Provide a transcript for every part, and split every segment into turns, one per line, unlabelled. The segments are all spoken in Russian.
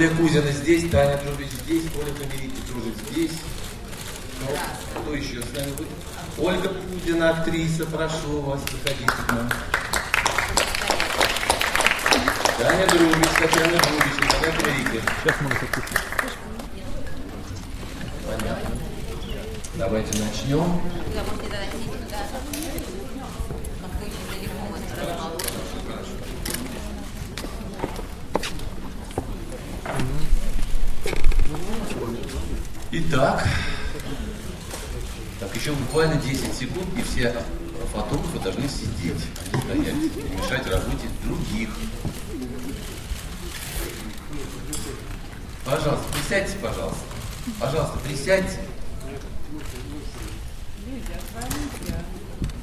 Оля Кузина здесь, Таня Друбич здесь, Оля Камерити тоже здесь. Ну, кто еще с нами будет? Ольга Пудина, актриса, прошу вас, заходите к нам. Таня Друбич, Татьяна Друбич, Татьяна Камерити.
Сейчас мы запустим.
Понятно. Давайте начнем. Итак, так еще буквально 10 секунд, и все фотографы должны сидеть, а стоять, не мешать работе других. Пожалуйста, присядьте, пожалуйста. Пожалуйста, присядьте.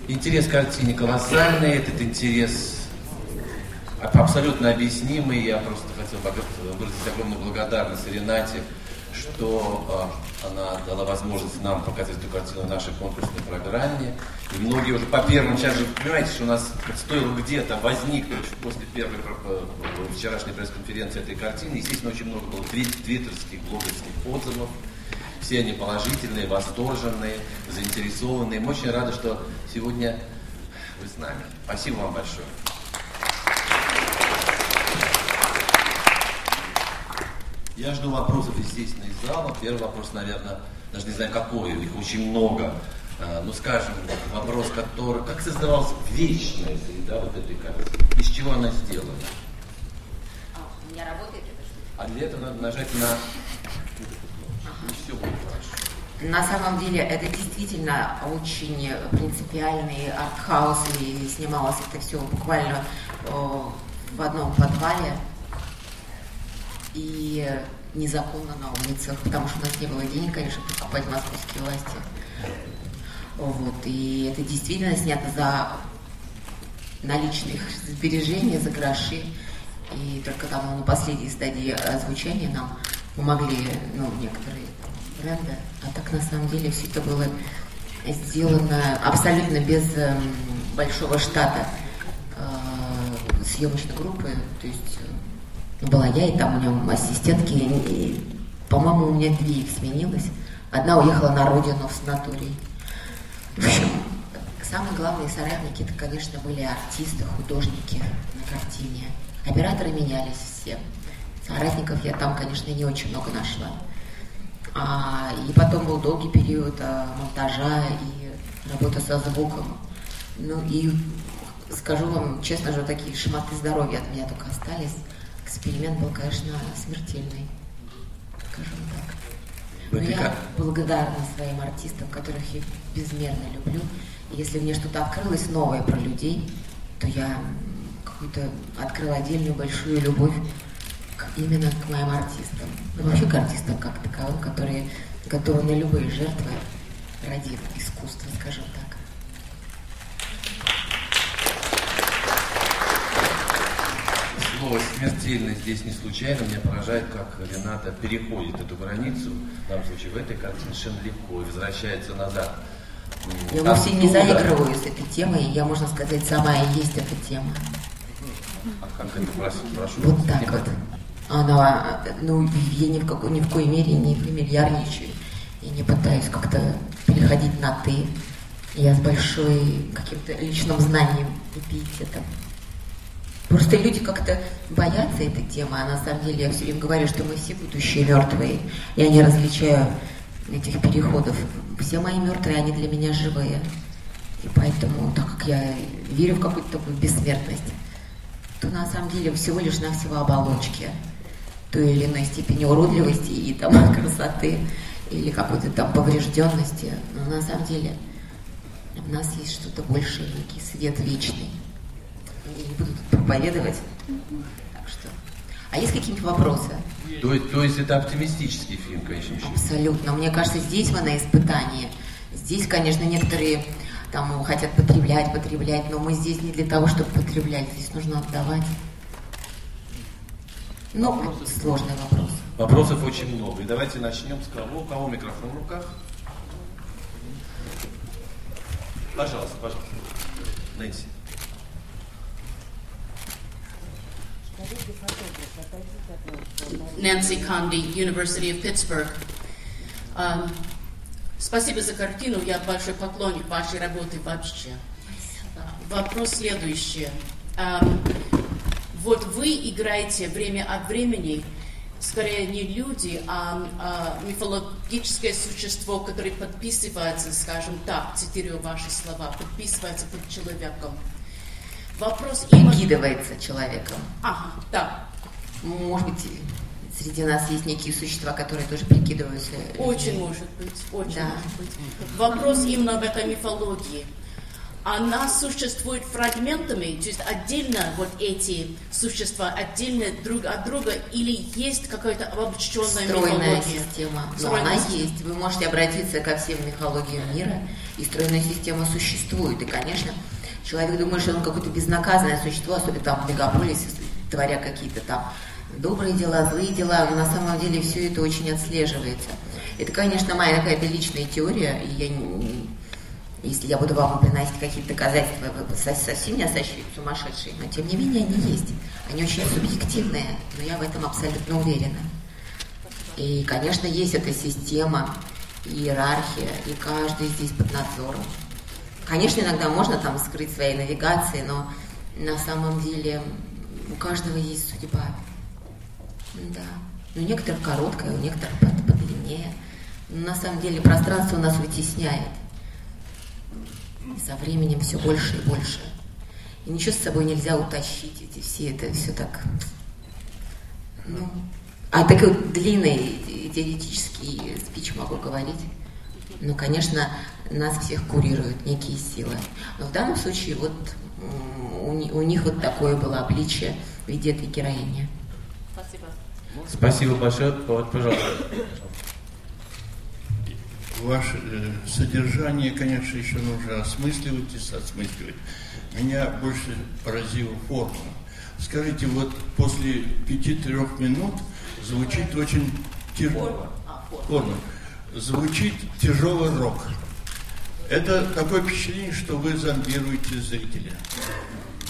Интерес к картине колоссальный, этот интерес абсолютно объяснимый. Я просто хотел выразить огромную благодарность Ренате что э, она дала возможность нам показать эту картину в нашей конкурсной программе. И многие уже по первым, сейчас же понимаете, что у нас стоило где-то возникнуть после первой э, вчерашней пресс-конференции этой картины. Естественно, очень много было твиттерских, блогерских отзывов. Все они положительные, восторженные, заинтересованные. Мы очень рады, что сегодня вы с нами. Спасибо вам большое. Я жду вопросов, естественно, из зала. Первый вопрос, наверное, даже не знаю какой, их очень много. А, ну, скажем, вопрос, который... Как создавалась вечная среда вот этой картины? Из чего она сделана?
А, у меня работает это что
А для этого надо нажать на... И все будет хорошо.
На самом деле это действительно очень принципиальный артхаус, и снималось это все буквально в одном подвале и незаконно на улицах, потому что у нас не было денег, конечно, покупать московские власти. Вот, и это действительно снято за наличных сбережения, за гроши. И только там на последней стадии озвучания нам помогли ну, некоторые бренды. А так на самом деле все это было сделано абсолютно без э, большого штата э, съемочной группы. То есть была я, и там у него ассистентки, по-моему, у меня две их сменилось. Одна уехала на родину в санаторий. В общем, самые главные соратники, это, конечно, были артисты, художники на картине. Операторы менялись все. Соратников я там, конечно, не очень много нашла. А, и потом был долгий период а, монтажа и работа со звуком. Ну и скажу вам честно же, такие шматы здоровья от меня только остались эксперимент был, конечно, смертельный, скажем так. Но я благодарна своим артистам, которых я безмерно люблю. И если мне что-то открылось новое про людей, то я какую-то открыла отдельную большую любовь к, именно к моим артистам. Ну, вообще к артистам как таковым, которые готовы на любые жертвы ради искусства, скажем так.
Слово смертельно здесь не случайно. Меня поражает, как Рената переходит эту границу, в данном случае в этой картине, совершенно легко и возвращается назад.
Я вовсе не заигрываю с этой темой, я, можно сказать, сама и есть эта тема.
А как это прошу? прошу
вот так тема? вот. Она, ну, я ни в, какой, ни в коей мере не фамильярничаю. Я не пытаюсь как-то переходить на «ты». Я с большой каким-то личным знанием и пиететом. Просто люди как-то боятся этой темы, а на самом деле я все время говорю, что мы все будущие мертвые. Я не различаю этих переходов. Все мои мертвые, они для меня живые. И поэтому, так как я верю в какую-то такую бессмертность, то на самом деле всего лишь навсего оболочки той или иной степени уродливости и там красоты или какой-то там поврежденности. Но на самом деле в нас есть что-то большее, некий свет вечный я не буду тут проповедовать. Так что. А есть какие-нибудь вопросы?
То, то есть это оптимистический фильм, конечно.
Абсолютно. Мне кажется, здесь мы на испытании. Здесь, конечно, некоторые там хотят потреблять, потреблять, но мы здесь не для того, чтобы потреблять. Здесь нужно отдавать. Ну, сложный вопрос.
Вопросов очень много. И давайте начнем с кого? У кого микрофон в руках? Пожалуйста, пожалуйста. Нэнси.
Nancy Condy, University of Pittsburgh. Um, спасибо за картину, я большой поклонник вашей работы вообще. Вопрос следующий. Um, вот вы играете время от времени, скорее не люди, а, а мифологическое существо, которое подписывается, скажем так, цитирую ваши слова, подписывается под человеком.
Вопрос... Прикидывается человеком.
Ага, да.
Может быть, среди нас есть некие существа, которые тоже прикидываются.
Очень может быть, очень да. может быть. Вопрос именно в этой мифологии. Она существует фрагментами, то есть отдельно вот эти существа, отдельно друг от друга, или есть какая-то обобщенная
Стройная
мифология?
система. Но Стройная она система. есть. Вы можете обратиться ко всем мифологиям мира, и стройная система существует. И, конечно, человек думает, что он какое-то безнаказанное существо, особенно там в мегаполисе, творя какие-то там добрые дела, злые дела, но на самом деле все это очень отслеживается. Это, конечно, моя какая-то личная теория, и я не, если я буду вам приносить какие-то доказательства, вы совсем меня сочтете сумасшедшие, но тем не менее они есть. Они очень субъективные, но я в этом абсолютно уверена. И, конечно, есть эта система, иерархия, и каждый здесь под надзором. Конечно, иногда можно там скрыть свои навигации, но на самом деле у каждого есть судьба. Да. У некоторых короткая, у некоторых подлиннее. Но на самом деле пространство нас вытесняет. И со временем все больше и больше. И ничего с собой нельзя утащить, эти все, это все так... Ну, а такой длинный теоретический спич могу говорить. Ну, конечно, нас всех курируют некие силы. Но в данном случае вот у, у них вот такое было обличие в виде этой героини.
Спасибо.
Спасибо большое. Пожалуйста.
Ваше э, содержание, конечно, еще нужно осмысливать и осмысливать. Меня больше поразила форма. Скажите, вот после пяти-трех минут звучит очень тяжело. Форма. Звучит тяжелый рок. Это такое впечатление, что вы зомбируете зрителя.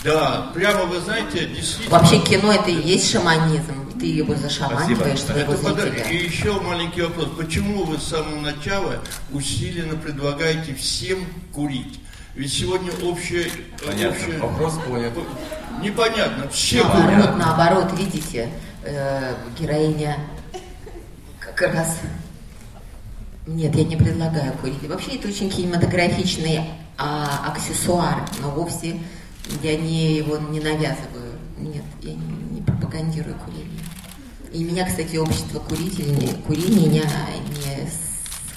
Да, прямо вы знаете, действительно...
Вообще кино это и есть шаманизм. Ты его зашаманиваешь своего это зрителя.
И еще маленький вопрос. Почему вы с самого начала усиленно предлагаете всем курить? Ведь сегодня общее...
Понятно.
общее...
Вопрос понят.
Непонятно. Все
наоборот,
курят.
Наоборот, видите, э, героиня как раз нет, я не предлагаю курить. Вообще это очень кинематографичный а, аксессуар, но вовсе я не его не навязываю. Нет, я не, не пропагандирую курение. И меня, кстати, общество курителей, курения не, не,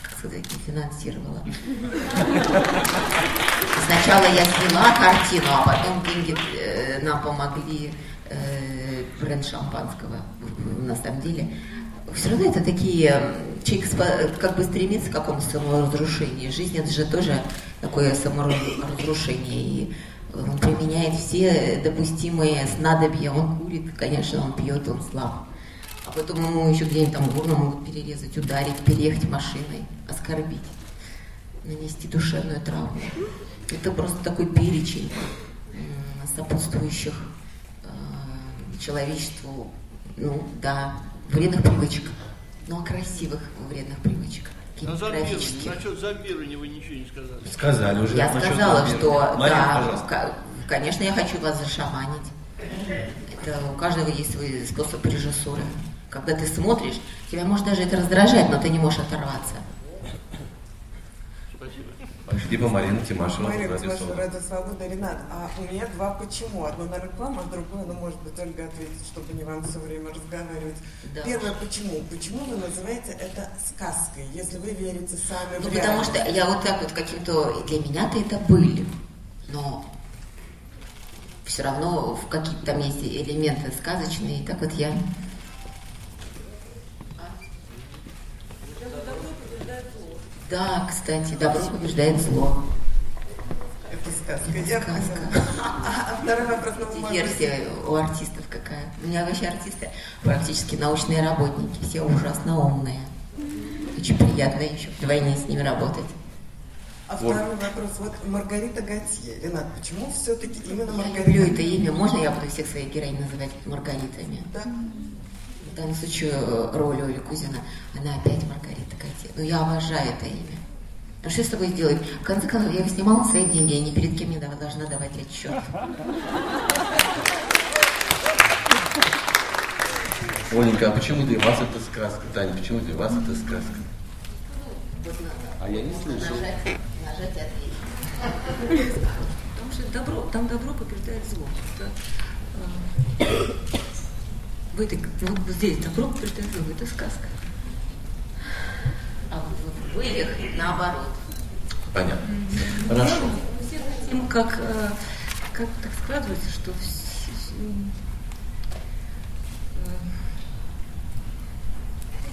как сказать, не финансировало. Сначала я сняла картину, а потом деньги э, нам помогли э, бренд шампанского. На самом деле все равно это такие... Человек как бы стремится к какому-то саморазрушению. Жизнь это же тоже такое саморазрушение. И он применяет все допустимые снадобья. Он курит, конечно, он пьет, он слаб. А потом ему еще где-нибудь там горло могут перерезать, ударить, переехать машиной, оскорбить, нанести душевную травму. Это просто такой перечень сопутствующих э, человечеству, ну да, вредных привычек, но красивых вредных привычек.
На зомбирование, насчет зомбирования вы ничего не сказали.
Сказали уже.
Я сказала, что Марина, да, конечно, я хочу вас зашаманить. Это у каждого есть свой способ режиссуры. Когда ты смотришь, тебя может даже это раздражать, но ты не можешь оторваться.
Либо Марина Тимашева.
Марина Тимашева, Радио Свобода. Ренат, а у меня два почему. Одно на рекламу, а другое, ну, может быть, Ольга ответит, чтобы не вам все время разговаривать. Да. Первое, почему? Почему вы называете это сказкой, если вы верите сами
ну,
в
потому что я вот так вот каким-то... Для меня-то это были. Но все равно в какие-то там есть элементы сказочные. И так вот я Да, кстати, добро побеждает зло.
Это сказка.
Это сказка.
А второй вопрос. Ну,
Версия у артистов какая? У меня вообще артисты практически научные работники, все ужасно умные. Очень приятно еще вдвойне с ними работать.
А вот. второй вопрос. Вот Маргарита Готье. Ренат, почему все-таки именно Маргарита?
Я люблю это имя. Можно я буду всех своих героинь называть Маргаритами? Да. В данном случае э, роль Оли Кузина, она опять Маргарита Готье. Но я обожаю это имя. А что с тобой сделать? В конце концов, я его снимала свои деньги, я ни перед кем не должна давать отчет.
Оленька, а почему для вас это сказка? Таня, почему для вас это сказка?
А я не слышал. Нажать, нажать ответить.
Потому что добро, там добро побеждает зло. Это, э, в этой, вот здесь добро зло, это сказка.
А вот в наоборот.
Понятно. Хорошо.
Мы все хотим, как, э, как так складывается, что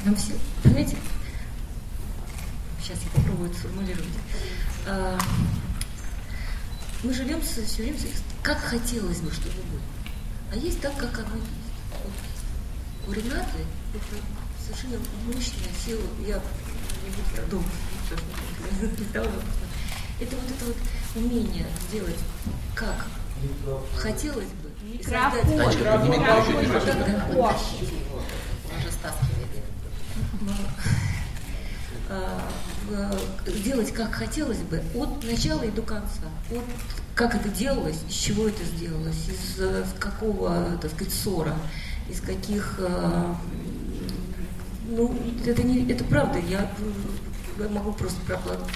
нам все, понимаете, сейчас я попробую это сформулировать. А, мы живем все время, как хотелось бы, чтобы было. А есть так, как оно есть. У Ренаты это совершенно мощная сила. Я не дом, это вот это вот умение сделать как хотелось бы.
Микрофон. Значит, подними микрофон.
Он же стаскивает.
Сделать как хотелось бы от начала и до конца. От как это делалось, из чего это сделалось, из, из какого, так сказать, ссора, из каких... Э, ну, это, не, это правда, я, могу просто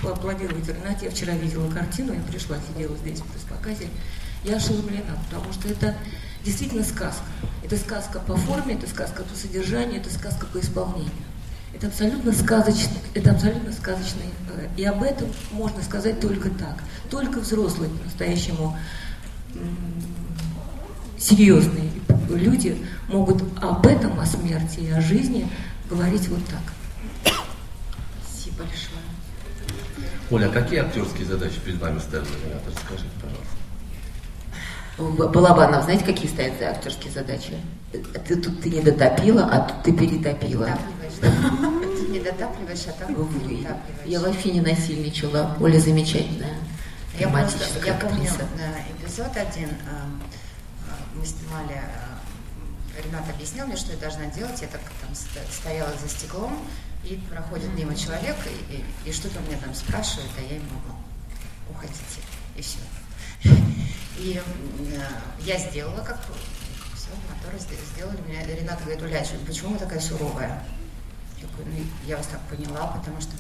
поаплодировать Ренате. Я вчера видела картину, я пришла, сидела здесь при показе. Я ошеломлена, потому что это действительно сказка. Это сказка по форме, это сказка по содержанию, это сказка по исполнению. Это абсолютно сказочный, это абсолютно сказочный. Э, и об этом можно сказать только так. Только взрослые, по-настоящему серьезные люди могут об этом, о смерти и о жизни говорить вот так.
Спасибо большое.
Оля, какие актерские задачи перед вами ставят? Расскажите, пожалуйста.
Балабанов, знаете, какие стоят за актерские задачи? Ты тут ты не дотопила, а тут ты перетопила.
Не дотапливаешь, а там
Я вообще не насильничала. Оля замечательная.
Я, просто, я помню эпизод один, а, а, мы снимали, Ренат объяснил мне, что я должна делать, я так там стояла за стеклом, и проходит мимо человек, и, и, и что-то мне там спрашивает, а я ему, уходите, и все. И э, я сделала, как все, моторы сделали меня. Рената говорит, Уля, почему вы такая суровая? Я, говорю, ну, я вас так поняла, потому что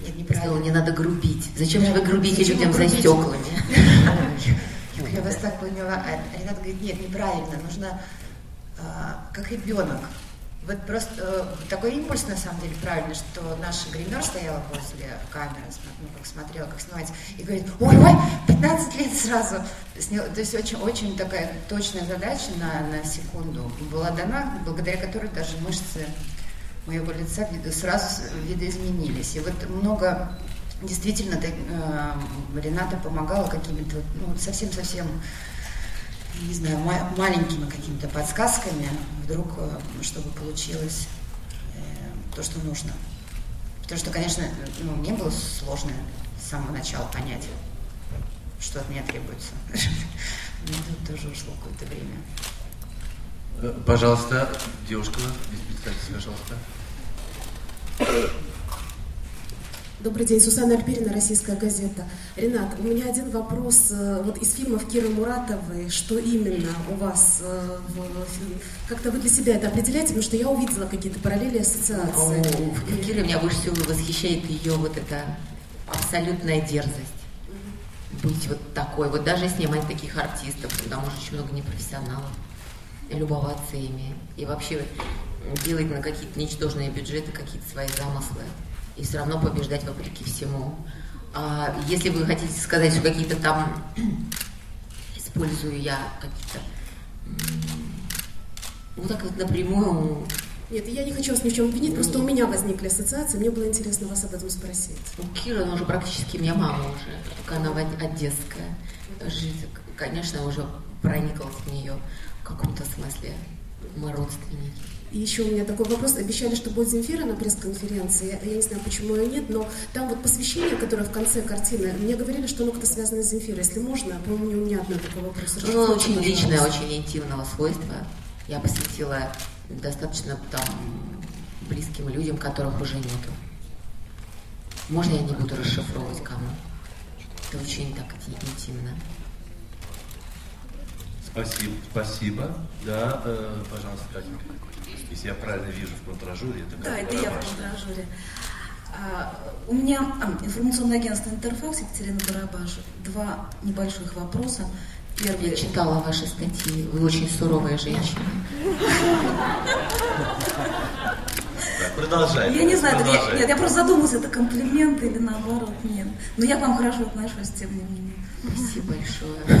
нет, неправильно. не надо грубить. Зачем же вы грубите людям за стеклами?
Я вас так поняла. А Рената говорит, нет, неправильно. Нужно как ребенок вот просто э, такой импульс, на самом деле, правильно, что наша гример стояла после камеры, ну, как смотрела, как снимать, и говорит, ой, ой, 15 лет сразу. Снял. То есть очень, очень такая точная задача на, на секунду была дана, благодаря которой даже мышцы моего лица сразу видоизменились. И вот много действительно э, Рената помогала какими-то, ну, совсем-совсем не знаю, маленькими какими-то подсказками, вдруг, э, чтобы получилось э, то, что нужно. Потому что, конечно, ну, мне было сложно с самого начала понять, что от меня требуется. Мне тут тоже ушло какое-то время.
Э, пожалуйста, девушка, представьтесь, пожалуйста.
Добрый день, Сусанна Альпирина, Российская газета. Ренат, у меня один вопрос. Э, вот из фильмов Киры Муратовой, что именно у вас э, в Как-то вы для себя это определяете? Потому что я увидела какие-то параллели, ассоциации.
О, Кира меня больше всего восхищает ее вот эта абсолютная дерзость. Быть вот такой, вот даже снимать таких артистов, там уже очень много непрофессионалов, любоваться ими, и вообще делать на какие-то ничтожные бюджеты какие-то свои замыслы и все равно побеждать вопреки всему. А если вы хотите сказать, что какие-то там использую я какие-то ну так вот напрямую
нет, я не хочу вас ни в чем обвинить, просто у меня возникли ассоциации, мне было интересно вас об этом спросить.
Ну, Кира, она уже практически меня мама уже, только она одесская. Жизнь, конечно, уже прониклась в нее в каком-то смысле. Мы родственники.
Еще у меня такой вопрос. Обещали, что будет Земфира на пресс-конференции. Я не знаю, почему ее нет, но там вот посвящение, которое в конце картины, мне говорили, что оно как-то связано с Земфирой. Если можно, по-моему, у меня одно такой вопрос.
Ну, очень личное, очень интимного свойства. Я посвятила достаточно там близким людям, которых уже нету. Можно я не буду расшифровывать кому? Это очень так интимно.
Спасибо, спасибо. Да, э, пожалуйста, Катенька. Если я правильно вижу в контражуре, это
Да, это я в контражуре. А, у меня а, информационное агентство «Интерфакс» Екатерина Барабаш. Два небольших вопроса.
Первый... Я читала ваши статьи. Вы очень суровая женщина.
продолжай.
Я не знаю, я, нет, я просто задумалась, это комплимент или наоборот, нет. Но я к вам хорошо отношусь, тем не менее.
Спасибо большое.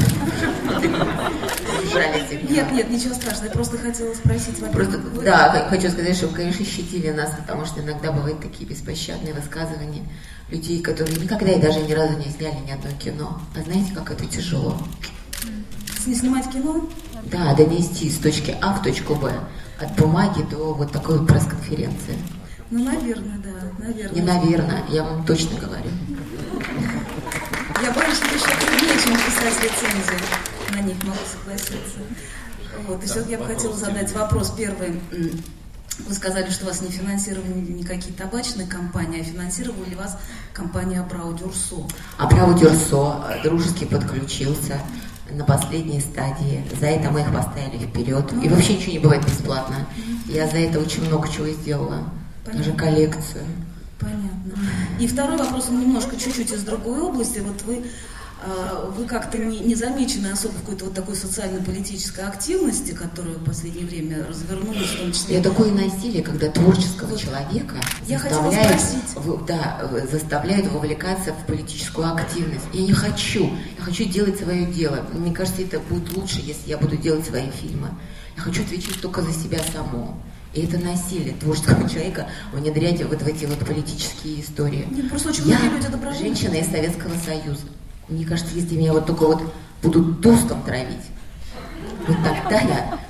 Нет, нет, ничего страшного. Я просто хотела спросить.
Просто, да, хочу сказать, что вы, конечно, щадили нас, потому что иногда бывают такие беспощадные высказывания людей, которые никогда и даже ни разу не сняли ни одно кино. А знаете, как это тяжело?
Не снимать кино?
Да, донести с точки А в точку Б. От бумаги до вот такой вот пресс-конференции.
Ну, наверное, да, наверное.
Не наверное, я вам точно говорю.
Я боюсь, что еще труднее, чем писать рецензии. На них могу согласиться. Вот, и все-таки я бы хотела задать вопрос первый. Вы сказали, что вас не финансировали никакие табачные компании, а финансировали вас компания Абрау Дюрсо.
Абрау Дюрсо дружески подключился на последней стадии. За это мы их поставили вперед. И вообще ничего не бывает бесплатно. Я за это очень много чего сделала. Понятно. Даже коллекцию.
Понятно. И второй вопрос, он немножко чуть-чуть из другой области. Вот вы вы как-то не, не замечены особо какой-то вот такой социально-политической активности, которая в последнее время развернулась, в том числе...
Я такое насилие, когда творческого вот. человека
Я заставляет,
в, да, заставляют вовлекаться в политическую активность. Я не хочу. Я хочу делать свое дело. Мне кажется, это будет лучше, если я буду делать свои фильмы. Я хочу отвечать только за себя саму. И это насилие творческого человека внедрять вот в эти вот политические истории.
Нет, просто очень
я люди женщина из Советского Союза. Мне кажется, если меня вот только вот будут дустом травить, вот тогда я,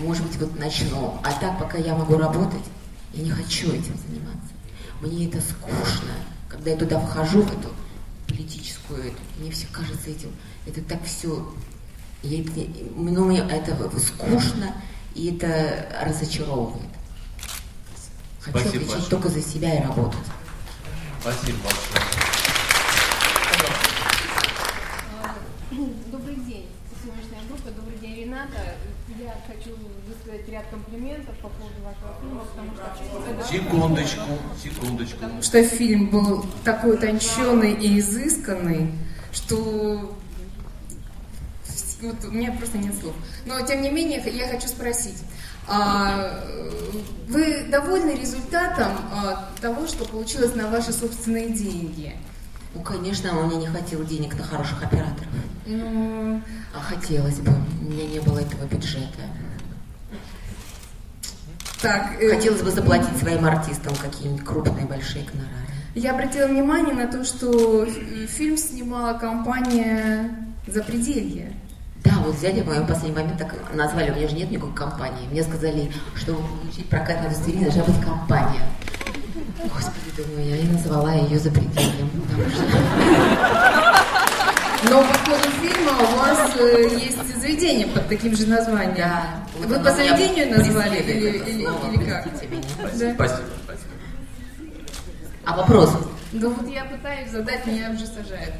может быть, вот начну. А так, пока я могу работать, я не хочу этим заниматься. Мне это скучно. Когда я туда вхожу, в эту политическую, эту, мне все кажется этим, это так все, я, ну, мне это скучно, и это разочаровывает. Хочу Спасибо отвечать большое. только за себя и работать.
Спасибо большое.
Добрый день, съемочная группа. Добрый день, Рената. Я хочу высказать ряд комплиментов по поводу вашего фильма, потому
что... Секундочку, секундочку.
Потому что фильм был такой утонченный и изысканный, что вот у меня просто нет слов. Но, тем не менее, я хочу спросить. А, вы довольны результатом а, того, что получилось на ваши собственные деньги?
Ну, конечно, у меня не хватило денег на хороших операторов. Ну... А хотелось бы. У меня не было этого бюджета. Так, э, Хотелось бы заплатить своим артистам какие-нибудь крупные, большие гонорары.
Я обратила внимание на то, что фильм снимала компания «Запределье».
Да, вот взяли в моем последний момент так назвали, у меня же нет никакой компании. Мне сказали, чтобы получить прокат на удостоверение, должна быть компания. Господи, думаю, я и назвала ее за пределом.
Но по ходу фильма у вас э, есть заведение под таким же названием.
Да.
Вы по заведению назвали или, или, или как?
Да. Спасибо, спасибо.
А вопрос?
Да вот я пытаюсь задать, меня уже сажают.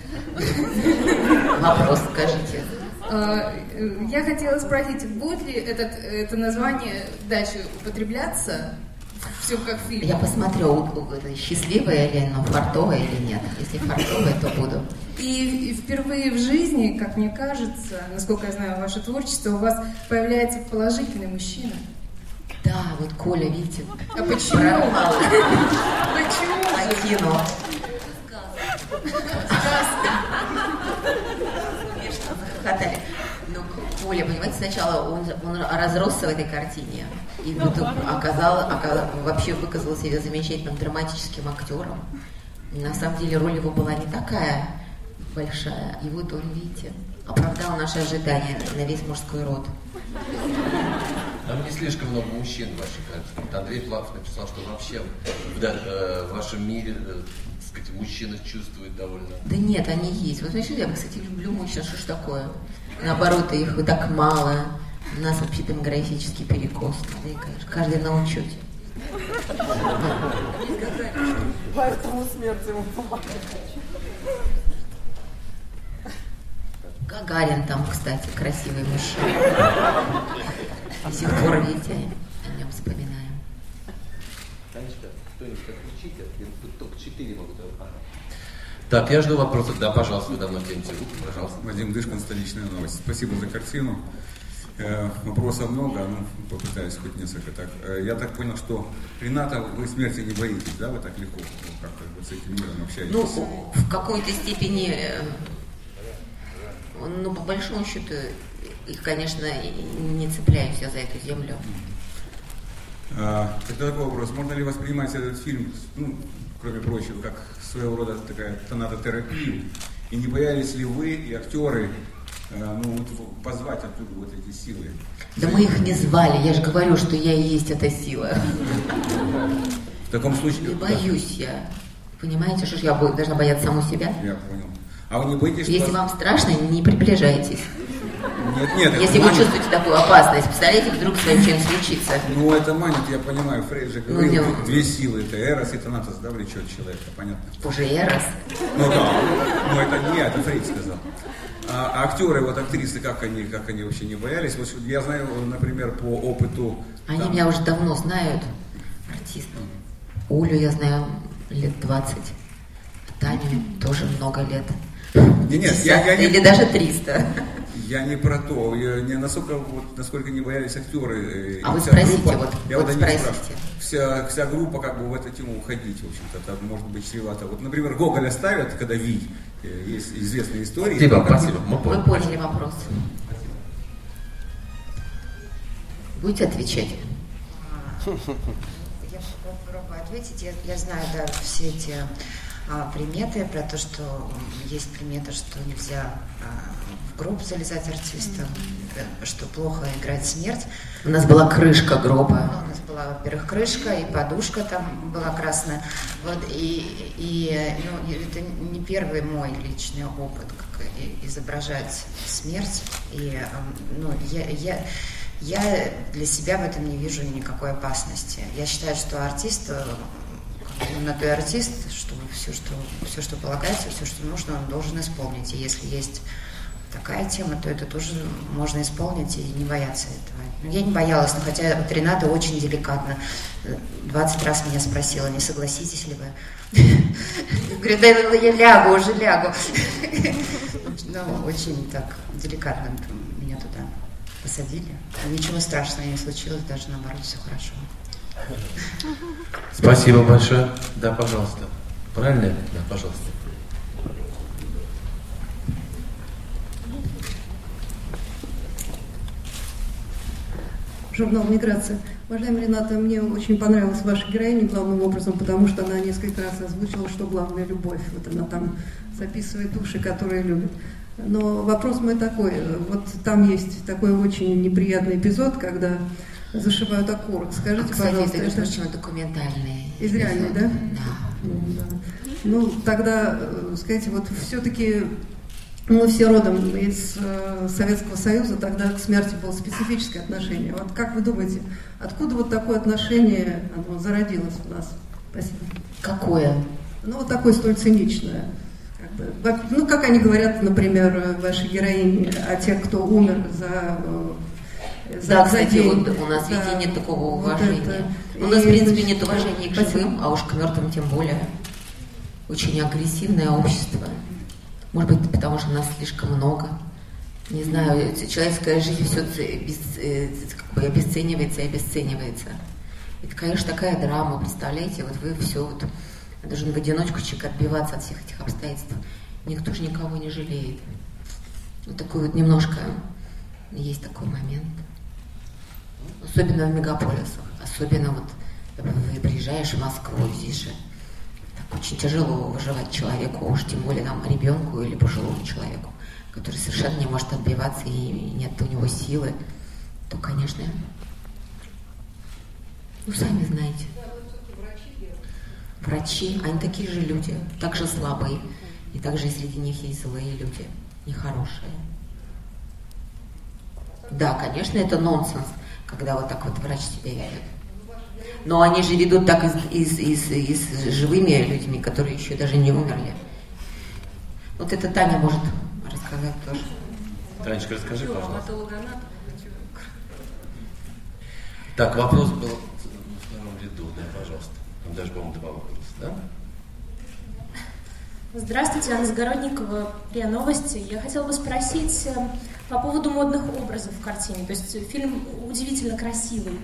Вопрос скажите.
А, я хотела спросить, будет ли этот, это название дальше употребляться? Все как фильм.
Я посмотрю, счастливая ли оно, фартовая или нет. Если фартовая, то буду.
И впервые в жизни, как мне кажется, насколько я знаю ваше творчество, у вас появляется положительный мужчина.
Да, вот Коля, видите.
А почему?
Почему? Кино. Сказка хохотали. Но Коля, понимаете, сначала он, он разросся в этой картине. И вот оказал, оказал, вообще выказал себя замечательным драматическим актером. На самом деле роль его была не такая большая. И вот он, видите, оправдал наши ожидания на весь мужской род.
Там не слишком много мужчин в вашей картине. Андрей Платов написал, что вообще в, в вашем мире сказать, мужчины чувствуют довольно...
Да нет, они есть. Вот знаешь, я, кстати, люблю мужчин, что ж такое? Наоборот, их так мало. У нас вообще демографический перекос. Каждый на учете.
Поэтому смерть ему помогает.
Гагарин там, кстати, красивый мужчина. До сих пор, видите, о нем вспоминаем.
Танечка, кто-нибудь отключите, тут только четыре могут. Так, я жду вопросов. Да, пожалуйста, вы давно тянете руку, пожалуйста.
Вадим Дышкин, столичная новость. Спасибо за картину. Э, вопросов много, ну, попытаюсь хоть несколько так. Э, я так понял, что Рената, вы смерти не боитесь, да? Вы так легко ну, как-то вот с этим миром общаетесь?
Ну, в какой-то степени, э, ну, по большому счету, их, конечно, не цепляюсь я за эту землю.
А, тогда такой вопрос. Можно ли воспринимать этот фильм, ну, кроме прочего, как своего рода такая тонатотерапию? И не боялись ли вы и актеры Э, ну, вот, позвать оттуда вот эти силы.
Да мы их не звали, я же говорю, что я и есть эта сила.
В таком случае...
Не боюсь я. Понимаете, что ж я должна бояться саму себя?
Я понял. А вы не боитесь,
Если вам страшно, не приближайтесь.
Нет, нет,
Если вы манит. чувствуете такую опасность, представляете, вдруг с вами что-нибудь случится.
Ну, это манит, я понимаю, Фрейд же ну, говорил, ну, две силы, это Эрос и Танатос, да, влечет человека, понятно?
Уже Эрос?
Ну да, ну это не это Фрейд сказал. А, а актеры, вот актрисы, как они, как они вообще не боялись? Вот я знаю, например, по опыту.
Они там... меня уже давно знают, артисты. Улю я знаю лет 20. Таню тоже много лет.
Не, нет, я, я
не... Или даже 300.
Я не про то. Я не насколько, вот, насколько не боялись актеры.
Э, а вы спросите, группа, вот,
я
вот, вот спросите.
Вся, вся группа как бы в эту тему уходить, в общем-то, это может быть чревато. Вот, например, Гоголя ставят, когда Ви, э, есть известные истории.
Спасибо, спасибо.
Мы, Мы поняли вопрос. Будете отвечать?
Я попробую ответить. Я, я знаю, да, все эти а, приметы про то, что есть примета, что нельзя а, гроб залезать артистам, mm-hmm. что плохо играть смерть.
У нас была крышка гроба.
Ну, у нас была, во-первых, крышка и подушка там была красная. Вот, и, и ну, это не первый мой личный опыт, как изображать смерть. И ну, я, я, я для себя в этом не вижу никакой опасности. Я считаю, что артист на то и артист, что все, что, все, что полагается, все, что нужно, он должен исполнить. И если есть такая тема, то это тоже можно исполнить и не бояться этого. Но я не боялась, но хотя вот Рената очень деликатно 20 раз меня спросила, не согласитесь ли вы. Говорю, да я лягу, уже лягу. Ну, очень так деликатно меня туда посадили. Ничего страшного не случилось, даже наоборот, все хорошо.
Спасибо большое. Да, пожалуйста. Правильно? Да, пожалуйста.
Журнал «Миграция». Уважаемая Рената, мне очень понравилась ваша героиня главным образом, потому что она несколько раз озвучила, что главная любовь. Вот она там записывает души, которые любят. Но вопрос мой такой. Вот там есть такой очень неприятный эпизод, когда зашивают окурок. Скажите,
а, кстати,
пожалуйста,
это, это документальные.
Из реальной, да?
Да.
Ну, да. ну тогда, э, скажите, вот все-таки мы все родом из э, Советского Союза, тогда к смерти было специфическое отношение. Вот как вы думаете, откуда вот такое отношение оно зародилось у нас? Спасибо.
Какое?
Ну, вот такое столь циничное. Как бы, ну, как они говорят, например, вашей героине, о тех, кто умер за э,
да, кстати, вот у нас да, видите, нет такого уважения. Вот у нас, в принципе, нет уважения к живым, а уж к мертвым тем более. Очень агрессивное общество. Может быть, потому что нас слишком много. Не знаю, человеческая жизнь все э, как бы обесценивается и обесценивается. Это, конечно, такая драма, представляете, вот вы все вот должен в одиночку человек отбиваться от всех этих обстоятельств. Никто же никого не жалеет. Вот такой вот немножко есть такой момент. Особенно в мегаполисах. Особенно вот вы приезжаешь в Москву, здесь же очень тяжело выживать человеку, уж тем более там ребенку или пожилому человеку, который совершенно не может отбиваться и нет у него силы, то, конечно, Ну, сами знаете. Врачи, они такие же люди, так же слабые. И также среди них есть злые люди, нехорошие. Да, конечно, это нонсенс, когда вот так вот врач себя ведет. Но они же ведут так и с, и с, и с живыми людьми, которые еще даже не умерли. Вот это Таня может рассказать тоже.
Танечка, расскажи, пожалуйста. Так, вопрос был в втором ряду, да, пожалуйста. Там даже, по-моему, два вопроса, да?
Здравствуйте, Анна Загородникова, РИА Новости. Я хотела бы спросить э, по поводу модных образов в картине. То есть фильм удивительно красивый.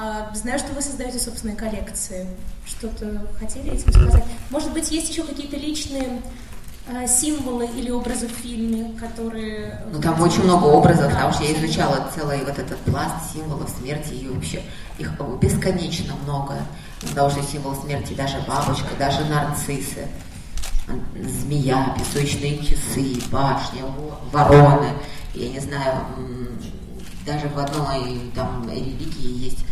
А, знаю, что вы создаете собственные коллекции. Что-то хотели этим сказать? Может быть, есть еще какие-то личные а, символы или образы в фильме, которые...
Ну, там очень много образов, потому что я изучала целый вот этот пласт символов смерти, и вообще их бесконечно много. Потому что символ смерти даже бабочка, даже нарциссы, змея, песочные часы, башня, вороны. Я не знаю, даже в одной там религии есть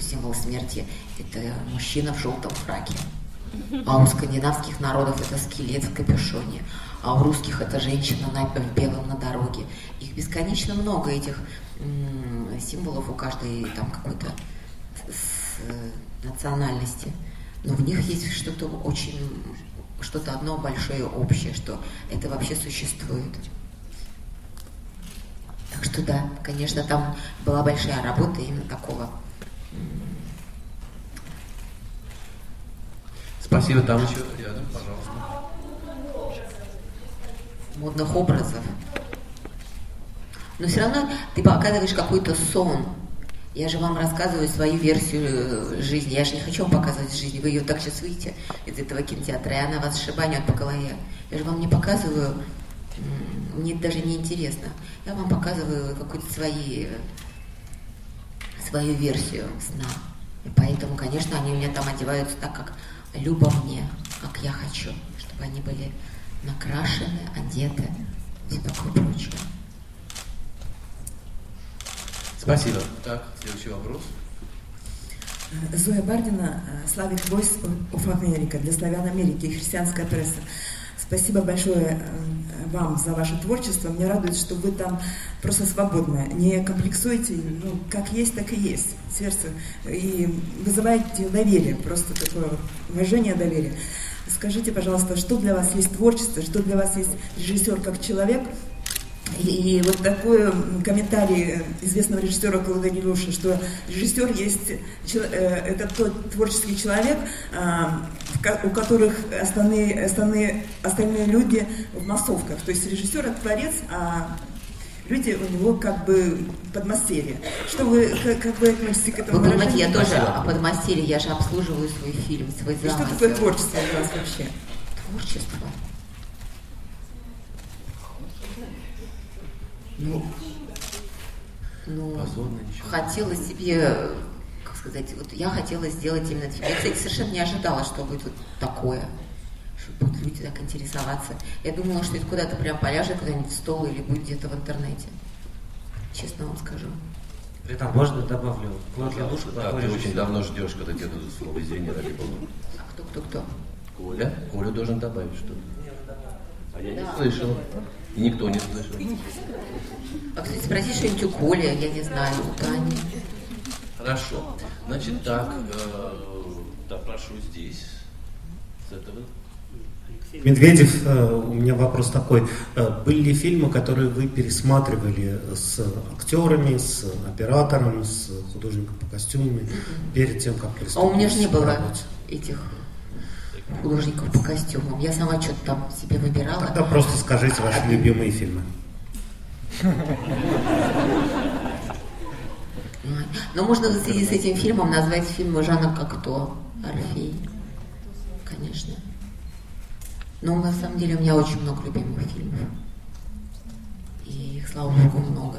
символ смерти. Это мужчина в желтом фраке. А у скандинавских народов это скелет в капюшоне, а у русских это женщина на, в белом на дороге. Их бесконечно много, этих символов у каждой там какой-то национальности. Но в них есть что-то очень, что-то одно большое общее, что это вообще существует. Так что да, конечно, там была большая работа именно такого
Спасибо, там еще рядом, пожалуйста.
Модных образов. Но все равно ты показываешь какой-то сон. Я же вам рассказываю свою версию жизни. Я же не хочу вам показывать жизнь. Вы ее так сейчас выйдете из этого кинотеатра, и она вас шибанет по голове. Я же вам не показываю, мне даже не интересно. Я вам показываю какую-то свои, свою версию сна. И поэтому, конечно, они у меня там одеваются так, как Люба мне, как я хочу, чтобы они были накрашены, одеты и такое прочее.
Спасибо. Так, следующий вопрос.
Зоя Бардина, Славик Voice of America для Славян Америки и христианская пресса. Спасибо большое э, вам за ваше творчество. Мне радует, что вы там просто свободны. Не комплексуете, ну, как есть, так и есть. Сердце. И вызываете доверие, просто такое уважение, доверие. Скажите, пожалуйста, что для вас есть творчество, что для вас есть режиссер как человек – и вот такой комментарий известного режиссера Клода Гелюша, что режиссер есть э, это тот творческий человек, а, у которых остальные, остальные, остальные люди в массовках. То есть режиссер это творец, а люди у него как бы подмастерье. Что вы, как, как вы относитесь к этому?
Вы понимаете, я тоже подмастерье, я же обслуживаю свой фильм, свой замысел.
И что такое творчество у вас вообще?
Творчество? Ну, ну хотела себе, как сказать, вот я хотела сделать именно фильм. Я, кстати, совершенно не ожидала, что будет вот такое, что будут люди так интересоваться. Я думала, что это куда-то прям поляжет куда-нибудь в стол или будет где-то в интернете. Честно вам скажу.
Это можно добавлю? Клод для душа,
да, ты очень давно ждешь, когда тебе дадут слово, извини, ради бога.
А кто, кто, кто?
Коля. Коля должен добавить что-то. А я да. не слышал. И никто не слышал.
А, кстати, спроси что-нибудь у Коли, я не знаю, у Тани.
Хорошо. Значит так, э, да, прошу здесь. С этого.
Медведев, э, у меня вопрос такой. Э, были ли фильмы, которые вы пересматривали с актерами, с оператором, с художником по костюмам перед тем, как
приступить? А у меня же не было этих художников по костюмам. Я сама что-то там себе выбирала.
Тогда просто скажите ваши любимые фильмы.
Но можно в связи с этим фильмом назвать фильм Жанна как кто? Орфей. Конечно. Но на самом деле у меня очень много любимых фильмов. И их, слава богу, много.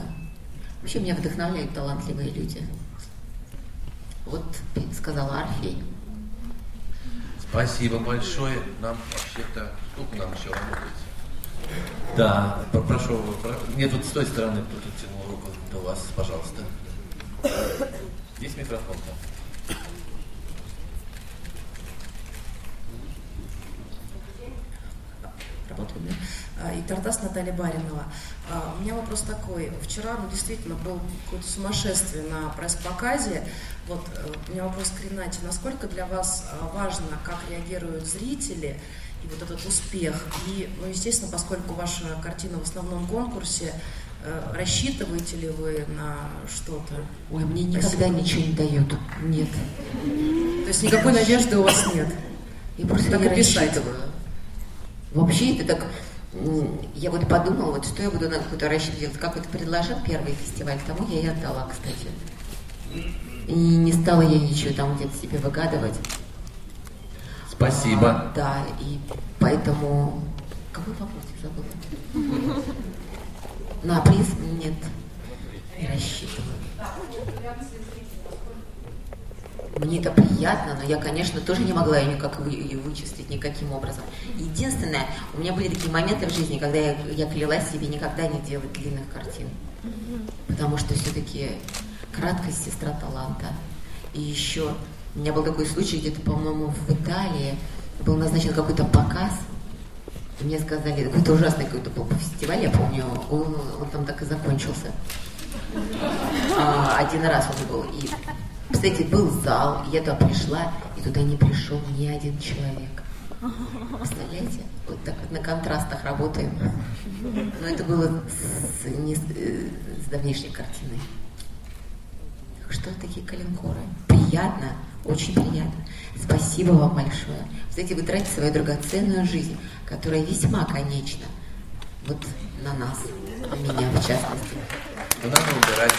Вообще меня вдохновляют талантливые люди. Вот сказала Орфей.
Спасибо большое. Нам вообще-то сколько нам еще работать? Да, прошу. Нет, вот с той стороны кто-то тянул руку до вас, пожалуйста. Есть микрофон там?
работаем, да? И Тартас Наталья Баринова. У меня вопрос такой. Вчера, ну, действительно, был какое-то сумасшествие на пресс-показе. Вот, э, у меня вопрос к Ренате. Насколько для вас важно, как реагируют зрители, и вот этот успех. И, ну, естественно, поскольку ваша картина в основном конкурсе, э, рассчитываете ли вы на что-то?
Ой, мне никогда Спасибо. ничего не дают. Нет.
То есть никакой надежды у вас нет?
Я просто так не рассчитываю. Вообще это так... Я вот подумала, вот что я буду на какой-то расчет делать. Как вот предложил первый фестиваль, тому я и отдала, кстати. И не стала я ничего там где-то себе выгадывать.
Спасибо.
А, да, и поэтому... Какой вопрос я забыла? На приз нет. Не рассчитываю. Мне это приятно, но я, конечно, тоже не могла ее никак вы, ее вычислить никаким образом. Единственное, у меня были такие моменты в жизни, когда я, я клялась себе никогда не делать длинных картин. Потому что все-таки краткость сестра таланта. И еще у меня был такой случай где-то, по-моему, в Италии. Был назначен какой-то показ. И мне сказали, какой-то ужасный какой-то был фестиваль, я помню, он, он там так и закончился. А, один раз он был. И, кстати, был зал, я туда пришла, и туда не пришел ни один человек. Представляете? Вот так на контрастах работаем. Но это было с, не с, э, с давнейшей картиной. Что такие калинкоры? Приятно, очень приятно. Спасибо вам большое. Кстати, вы тратите свою драгоценную жизнь, которая весьма конечна. Вот на нас, а меня в частности.
Ну, надо убирать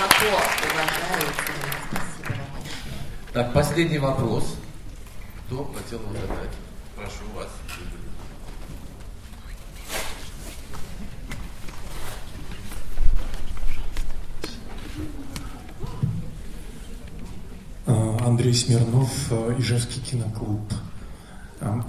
Глубоко уважаю Спасибо вам большое.
Так, последний вопрос. Кто хотел его задать? Прошу вас.
Андрей Смирнов, э, Ижевский киноклуб.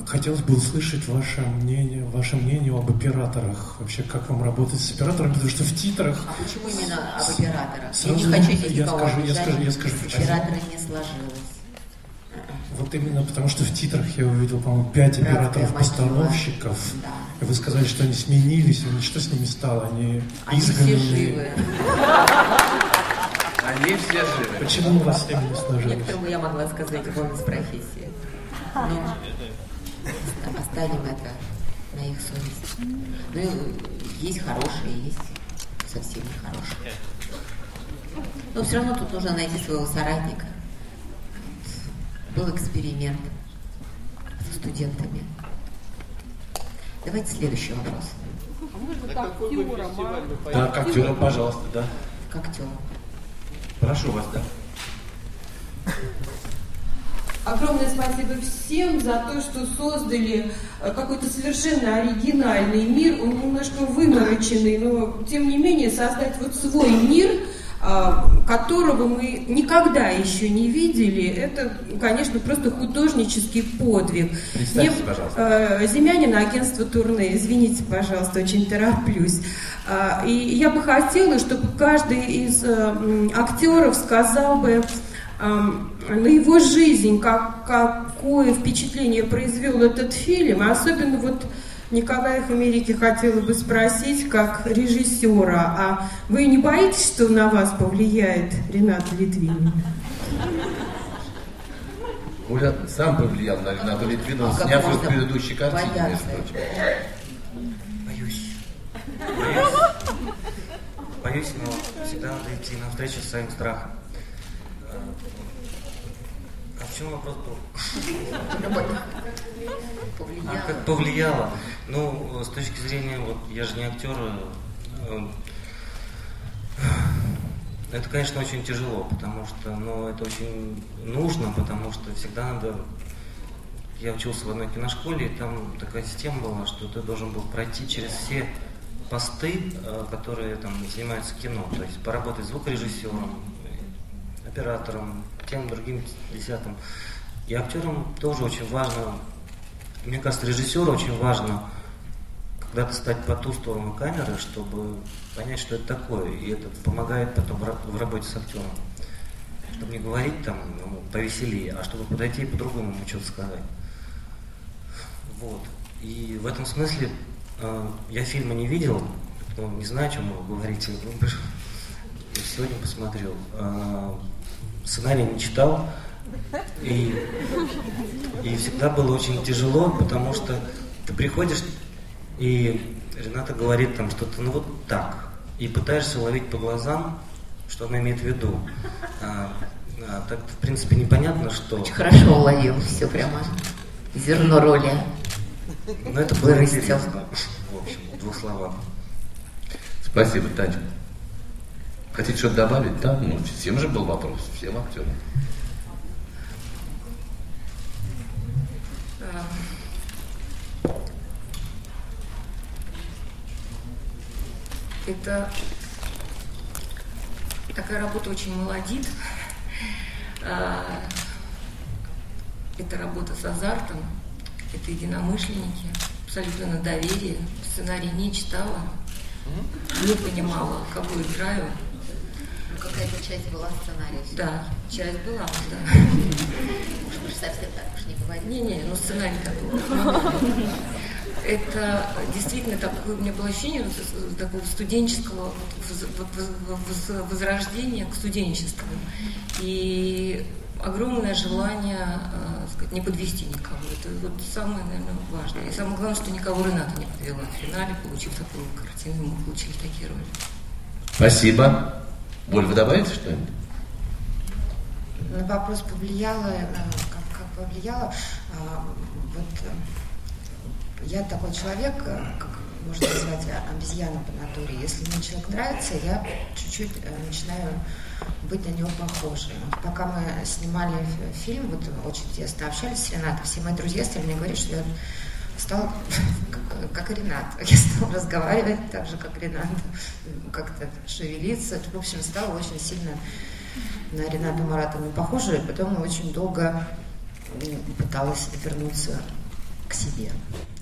Хотелось бы услышать ваше мнение, ваше мнение об операторах. Вообще, как вам работать с операторами, потому что в титрах...
А почему именно об операторах? Сразу, я не хочу здесь я скажу, я скажу, я скажу, С операторами не сложилось.
Вот именно потому, что в титрах я увидел, по-моему, пять операторов-постановщиков. Да. И вы сказали, что они сменились, и что с ними стало? Они,
они изгнанные. все живы.
Они все живы.
Почему у вас с ними не сложилось?
Некоторому я могла сказать, он из профессии. Но оставим это на их совесть. Ну, есть хорошие, есть совсем нехорошие. Но все равно тут нужно найти своего соратника. Был эксперимент со студентами. Давайте следующий вопрос.
А может, актером, а? Да, к актерам, пожалуйста, да.
К актерам.
Прошу вас, да.
Огромное спасибо всем за то, что создали э, какой-то совершенно оригинальный мир. Он немножко вымороченный, но тем не менее создать вот свой мир, а, которого мы никогда еще не видели, это, конечно, просто художнический подвиг.
Мне, пожалуйста.
Э, Земянина, агентство турне, извините, пожалуйста, очень тороплюсь. А, и я бы хотела, чтобы каждый из э, актеров сказал бы на его жизнь, как, какое впечатление произвел этот фильм, особенно вот Николая Америки хотела бы спросить, как режиссера, а вы не боитесь, что на вас повлияет Ренат Литвин?
Оля сам повлиял на Ренату Литвинова, а сняв его предыдущей картине, между прочим.
Боюсь. Боюсь. Боюсь, но всегда надо идти навстречу своим страхам. Чем вопрос был? А как повлияло? Ну, с точки зрения, вот я же не актер, э, это, конечно, очень тяжело, потому что, ну, это очень нужно, потому что всегда надо... Я учился в одной киношколе, и там такая система была, что ты должен был пройти через все посты, э, которые там занимаются кино, то есть поработать звукорежиссером, оператором, тем, другим, десятым. И актерам тоже очень важно, мне кажется, режиссеру очень важно когда-то стать по ту сторону камеры, чтобы понять, что это такое. И это помогает потом в работе с актером. Чтобы не говорить там ну, повеселее, а чтобы подойти и по-другому ему что-то сказать. Вот. И в этом смысле э, я фильма не видел, не знаю, о чем вы говорите. Сегодня посмотрел. Э, сценарий не читал. И, и всегда было очень тяжело, потому что ты приходишь, и Рената говорит там что-то, ну вот так. И пытаешься ловить по глазам, что она имеет в виду. А, а, так, в принципе, непонятно, что...
Очень хорошо уловил все прямо. Зерно роли.
Ну, это было Вырастил. интересно. В общем, в двух словах.
Спасибо, Танечка. Хотите что-то добавить? Да, ну, всем же был вопрос, всем актерам.
Это такая работа очень молодит. А, это работа с азартом, это единомышленники, абсолютно на доверие. Сценарий не читала, не понимала, кого играю.
Какая-то часть была сценария.
Да, часть была, да.
Уж совсем так уж не говорить.
Не-не, ну сценарий такой это действительно такое, у меня было ощущение такого студенческого возрождения к студенчеству. И огромное желание э, сказать, не подвести никого. Это вот самое, наверное, важное. И самое главное, что никого Рената не подвела в финале, получив такую картину, мы получили такие роли.
Спасибо. Боль, вы добавите что-нибудь?
На вопрос повлияло, э, как, как повлияло, а, вот э, я такой человек, э, как можно назвать обезьяна по натуре. Если мне человек нравится, я чуть-чуть начинаю быть на него похожей. Вот пока мы снимали фильм, вот очень тесно общались с Ренатом, все мои друзья стали мне говорить, что я стала как, Ренат. Я стала разговаривать так же, как Ренат, как-то шевелиться. В общем, стала очень сильно на Рената Маратовну похожа, и потом очень долго пыталась вернуться к себе.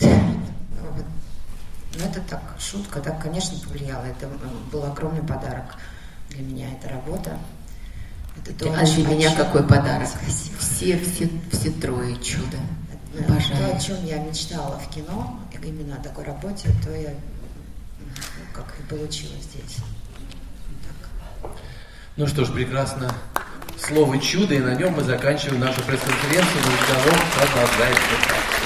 Ну, это так, шутка, так, конечно, повлияло. Это был огромный подарок для меня, эта работа.
Это то, а для меня какой подарок? Все, все, все трое чудо.
Обожаю. То, о чем я мечтала в кино, именно о такой работе, то я как и получила здесь.
Так. Ну что ж, прекрасно. Слово чудо, и на нем мы заканчиваем нашу пресс-конференцию. Разговор продолжается.